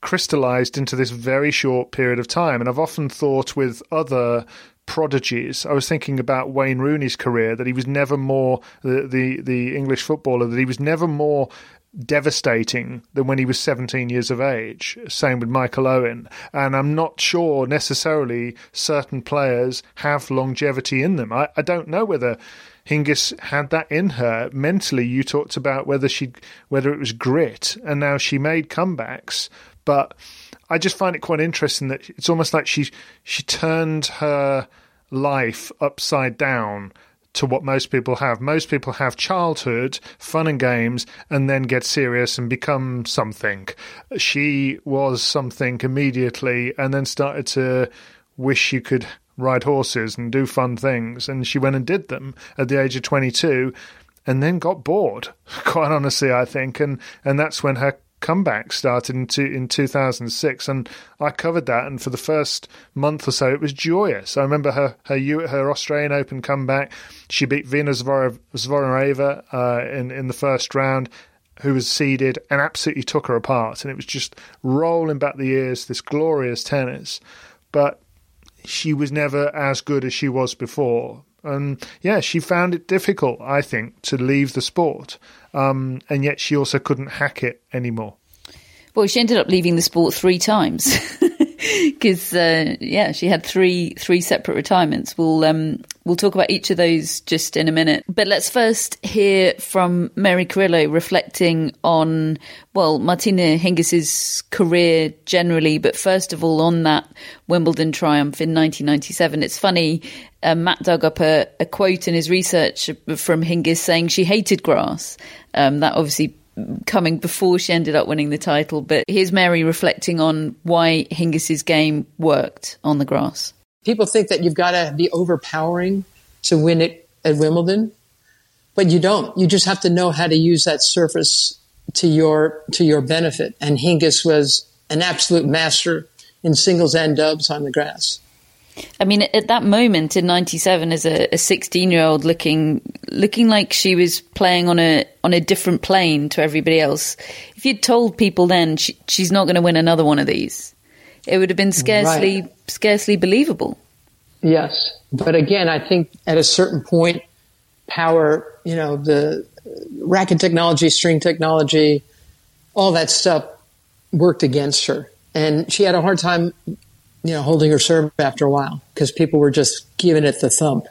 crystallized into this very short period of time. And I've often thought with other prodigies. I was thinking about Wayne Rooney's career that he was never more the the, the English footballer that he was never more devastating than when he was 17 years of age. Same with Michael Owen. And I'm not sure necessarily certain players have longevity in them. I, I don't know whether Hingis had that in her. Mentally, you talked about whether she whether it was grit, and now she made comebacks, but I just find it quite interesting that it's almost like she she turned her life upside down to what most people have. Most people have childhood, fun and games, and then get serious and become something. She was something immediately and then started to wish she could ride horses and do fun things. And she went and did them at the age of 22 and then got bored, quite honestly, I think. And, and that's when her comeback started in, two, in 2006, and I covered that. And for the first month or so, it was joyous. I remember her her her Australian Open comeback. She beat Venus Zvonareva uh, in in the first round, who was seeded, and absolutely took her apart. And it was just rolling back the years, this glorious tennis. But she was never as good as she was before. And yeah, she found it difficult, I think, to leave the sport um, and yet she also couldn't hack it anymore. Well, she ended up leaving the sport three times. because uh, yeah, she had three three separate retirements. We'll um, we'll talk about each of those just in a minute. But let's first hear from Mary Carillo reflecting on well Martina Hingis's career generally, but first of all on that Wimbledon triumph in 1997. It's funny. Uh, Matt dug up a, a, quote in his research from Hingis saying she hated grass. Um, that obviously coming before she ended up winning the title. But here's Mary reflecting on why Hingis's game worked on the grass. People think that you've got to be overpowering to win it at Wimbledon, but you don't. You just have to know how to use that surface to your to your benefit. And Hingis was an absolute master in singles and dubs on the grass. I mean, at that moment in '97, as a 16 year old, looking looking like she was playing on a on a different plane to everybody else. If you'd told people then she, she's not going to win another one of these, it would have been scarcely right. scarcely believable. Yes, but again, I think at a certain point, power, you know, the racket technology, string technology, all that stuff worked against her, and she had a hard time you know, holding her serve after a while because people were just giving it the thump.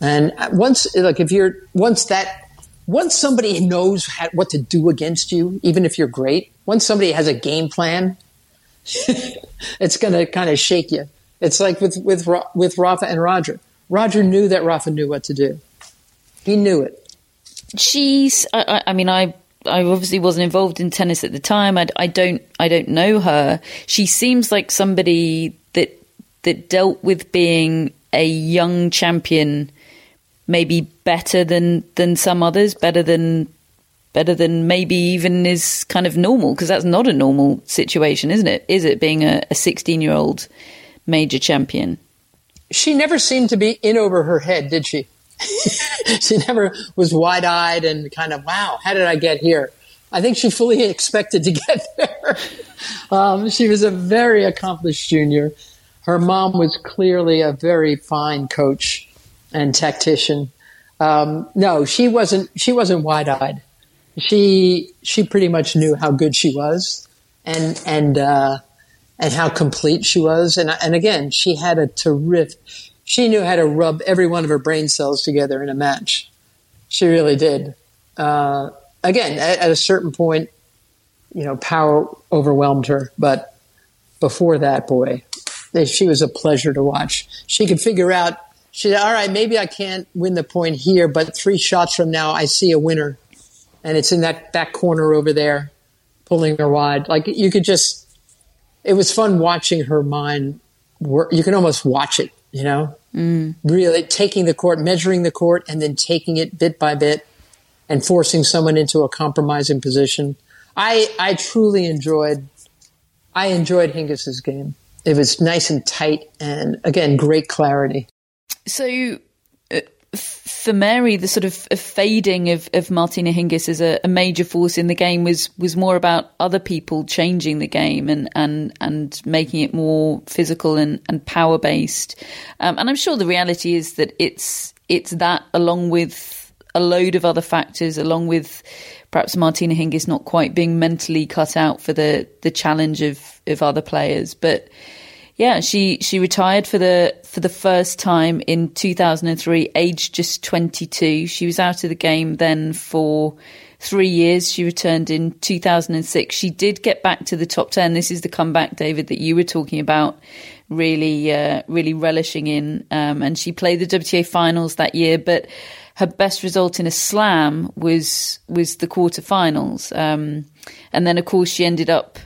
And once, like, if you're, once that, once somebody knows how, what to do against you, even if you're great, once somebody has a game plan, it's going to kind of shake you. It's like with, with, with Rafa and Roger. Roger knew that Rafa knew what to do. He knew it. She's, I, I mean, I I obviously wasn't involved in tennis at the time. I, I don't I don't know her. She seems like somebody that that dealt with being a young champion maybe better than than some others, better than better than maybe even is kind of normal because that's not a normal situation, isn't it? Is it being a 16 year old major champion? She never seemed to be in over her head, did she? she never was wide eyed and kind of, wow, how did I get here? I think she fully expected to get there. Um, she was a very accomplished junior. Her mom was clearly a very fine coach and tactician. Um, no, she wasn't. She wasn't wide eyed. She she pretty much knew how good she was, and and uh, and how complete she was. And and again, she had a terrific she knew how to rub every one of her brain cells together in a match. She really did. Uh, again, at, at, a certain point, you know, power overwhelmed her. But before that, boy, she was a pleasure to watch. She could figure out. She said, "All right, maybe I can't win the point here, but three shots from now, I see a winner, and it's in that back corner over there, pulling her wide. Like you could just." It was fun watching her mind work. You can almost watch it you know, mm. really taking the court, measuring the court, and then taking it bit by bit and forcing someone into a compromising position. I, I truly enjoyed, I enjoyed Hingis's game. It was nice and tight and again, great clarity. So for Mary, the sort of fading of, of Martina Hingis as a, a, major force in the game was was more about other people changing the game and and and making it more physical and, and power based. Um, and I'm sure the reality is that it's it's that along with a load of other factors, along with perhaps Martina Hingis not quite being mentally cut out for the the challenge of of other players, but yeah, she she retired for the for the first time in 2003, aged just 22. She was out of the game then for three years. She returned in 2006. She did get back to the top 10. This is the comeback, David, that you were talking about, really, uh, really relishing in. Um, and she played the WTA finals that year, but her best result in a slam was was the quarterfinals. Um, and then, of course, she ended up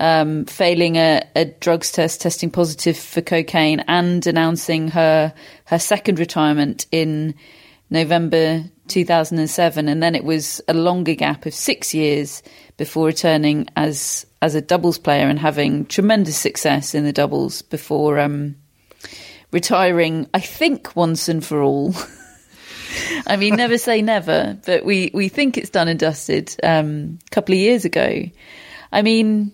um, failing a, a, drugs test, testing positive for cocaine, and announcing her her second retirement in November 2007, and then it was a longer gap of six years before returning as as a doubles player and having tremendous success in the doubles before um, retiring. I think once and for all. I mean, never say never, but we, we think it's done and dusted um, a couple of years ago. I mean,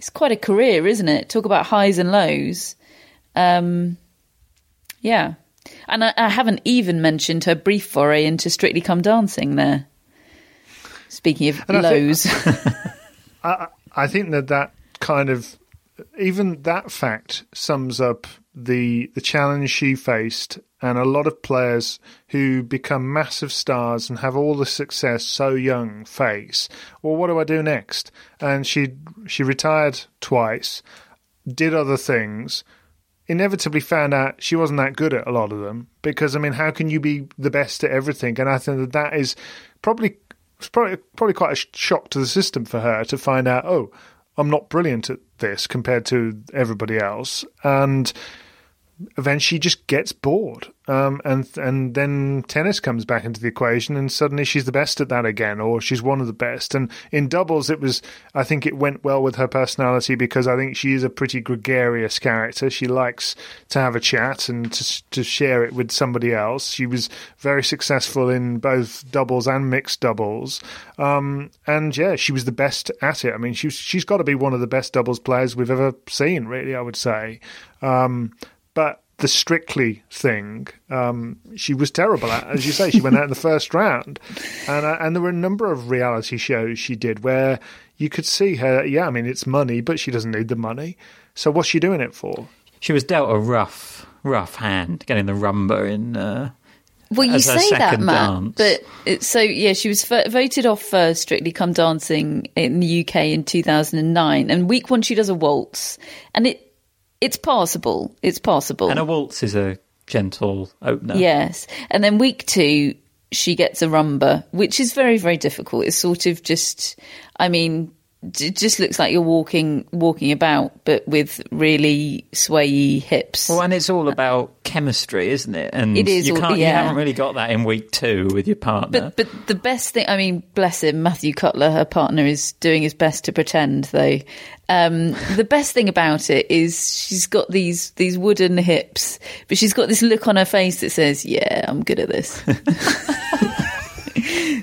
it's quite a career, isn't it? Talk about highs and lows. Um, yeah. And I, I, haven't even mentioned her brief foray into Strictly Come Dancing there. Speaking of and lows. I think, I, I think that that kind of even that fact sums up the the challenge she faced and a lot of players who become massive stars and have all the success so young face. Well, what do I do next? And she she retired twice, did other things, inevitably found out she wasn't that good at a lot of them because I mean, how can you be the best at everything? And I think that that is probably probably probably quite a shock to the system for her to find out. Oh, I'm not brilliant at this compared to everybody else, and eventually she just gets bored. Um, and and then tennis comes back into the equation, and suddenly she's the best at that again, or she's one of the best. And in doubles, it was I think it went well with her personality because I think she is a pretty gregarious character. She likes to have a chat and to to share it with somebody else. She was very successful in both doubles and mixed doubles, um, and yeah, she was the best at it. I mean, she's she's got to be one of the best doubles players we've ever seen. Really, I would say. Um, but the Strictly thing, um, she was terrible at. As you say, she went out in the first round, and uh, and there were a number of reality shows she did where you could see her. Yeah, I mean it's money, but she doesn't need the money. So what's she doing it for? She was dealt a rough, rough hand getting the rumba in. Uh, well, you say that, second Matt, dance. but it, so yeah, she was f- voted off for Strictly Come Dancing in the UK in 2009, and week one she does a waltz, and it it's possible. It's possible. And a waltz is a gentle opener. Yes. And then week two, she gets a rumba, which is very, very difficult. It's sort of just, I mean, it just looks like you're walking walking about, but with really swayy hips. Well, and it's all about chemistry, isn't it? And It is You, all- can't, you yeah. haven't really got that in week two with your partner. But but the best thing, I mean, bless him, Matthew Cutler, her partner, is doing his best to pretend. Though um, the best thing about it is she's got these these wooden hips, but she's got this look on her face that says, "Yeah, I'm good at this."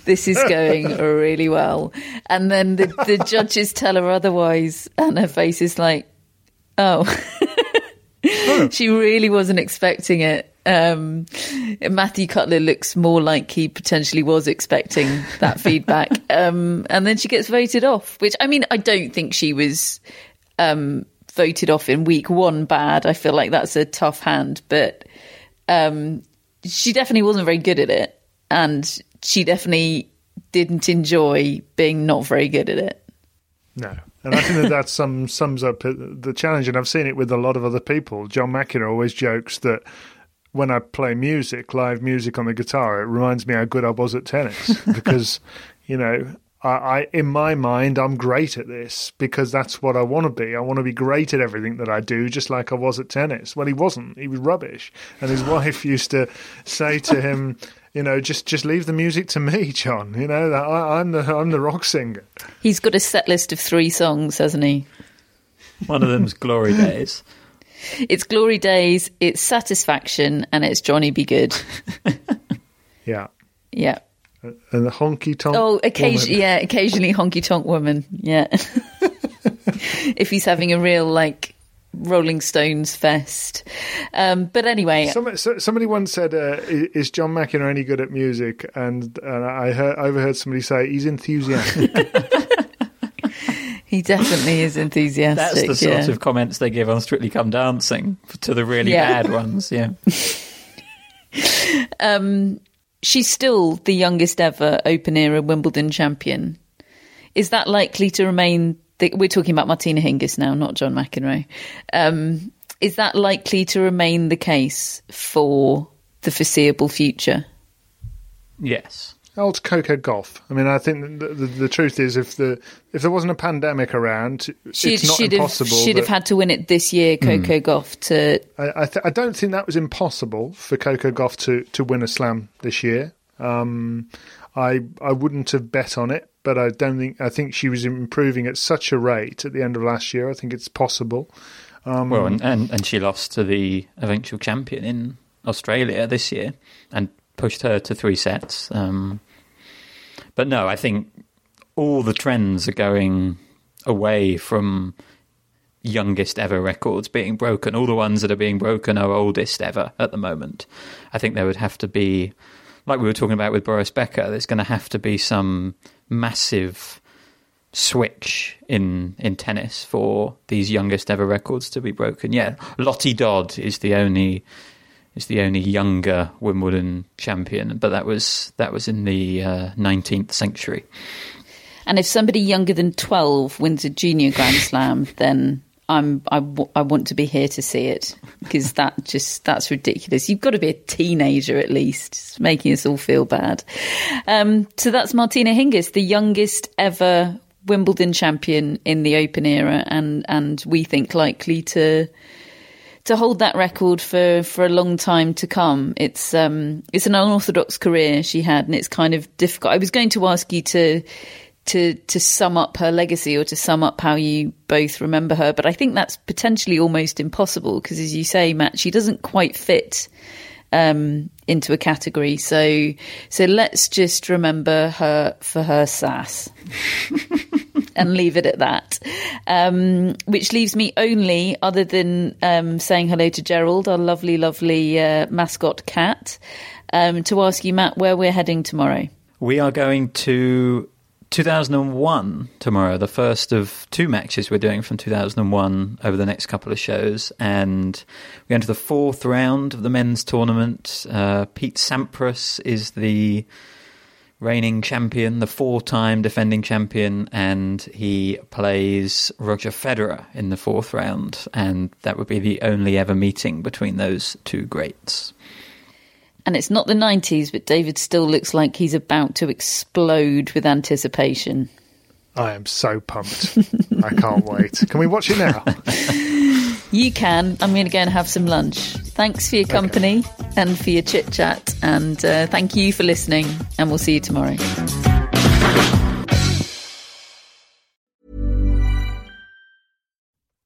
this is going really well. And then the, the judges tell her otherwise, and her face is like, oh. she really wasn't expecting it. Um, Matthew Cutler looks more like he potentially was expecting that feedback. Um, and then she gets voted off, which I mean, I don't think she was um, voted off in week one bad. I feel like that's a tough hand, but um, she definitely wasn't very good at it. And she definitely didn't enjoy being not very good at it. No. And I think that that sum, sums up the challenge. And I've seen it with a lot of other people. John McEnroe always jokes that when I play music, live music on the guitar, it reminds me how good I was at tennis because, you know, I, I in my mind I'm great at this because that's what I want to be. I want to be great at everything that I do, just like I was at tennis. Well, he wasn't. He was rubbish. And his wife used to say to him, you know, just just leave the music to me, John. You know, I, I'm the I'm the rock singer. He's got a set list of three songs, hasn't he? One of them's Glory Days. It's Glory Days, it's Satisfaction, and it's Johnny B. Goode. Yeah. Yeah. And the honky tonk. Oh, occasion, woman. yeah, occasionally honky tonk woman. Yeah. if he's having a real like Rolling Stones fest. Um, but anyway, Some, so, somebody once said, uh, "Is John McEnroe any good at music?" And, and I heard, overheard somebody say, "He's enthusiastic." he definitely is enthusiastic. That's the sort yeah. of comments they give on Strictly Come Dancing to the really Yeah. bad ones. Yeah. Um, she's still the youngest ever open era Wimbledon champion. Is that likely to remain? The, we're talking about Martina Hingis now, not John McEnroe. Um, is that likely to remain the case for the foreseeable future? Yes. Old Coco Gauff. I mean, I think the, the, the truth is, if the if there wasn't a pandemic around, She'd, it's not she'd impossible. have, she'd have had to win it this year, Coco Gauff. to I, I, th- I don't think that was impossible for Coco Gauff to, to win a slam this year. Um, I I wouldn't have bet on it, but I don't think I think she was improving at such a rate at the end of last year. I think it's possible. Um, Well, and, and, and she lost to the eventual champion in Australia this year and pushed her to three sets. Um, but no, I think all the trends are going away from youngest ever records being broken. All the ones that are being broken are oldest ever at the moment. I think there would have to be, like we were talking about with Boris Becker, there's going to have to be some massive switch in in tennis for these youngest ever records to be broken. Yeah, Lottie Dodd is the only is the only younger Wimbledon champion, but that was that was in the uh, nineteenth uh, century. And if somebody younger than twelve wins a junior Grand Slam, then I'm I, w- I want to be here to see it because that just that's ridiculous. You've got to be a teenager at least, it's making us all feel bad. Um, so that's Martina Hingis, the youngest ever Wimbledon champion in the Open era, and and we think likely to to hold that record for, for a long time to come. It's um it's an unorthodox career she had, and it's kind of difficult. I was going to ask you to to to sum up her legacy or to sum up how you both remember her, but I think that's potentially almost impossible because, as you say, Matt, she doesn't quite fit um, into a category. So so let's just remember her for her sass. and leave it at that. Um, which leaves me only, other than um, saying hello to Gerald, our lovely, lovely uh, mascot cat, um, to ask you, Matt, where we're heading tomorrow. We are going to 2001 tomorrow, the first of two matches we're doing from 2001 over the next couple of shows. And going to the fourth round of the men's tournament. Uh, Pete Sampras is the reigning champion, the four time defending champion, and he plays Roger Federer in the fourth round. And that would be the only ever meeting between those two greats. And it's not the 90s, but David still looks like he's about to explode with anticipation. I am so pumped. I can't wait. Can we watch it now? You can. I'm going to go and have some lunch. Thanks for your company okay. and for your chit chat. And uh, thank you for listening. And we'll see you tomorrow.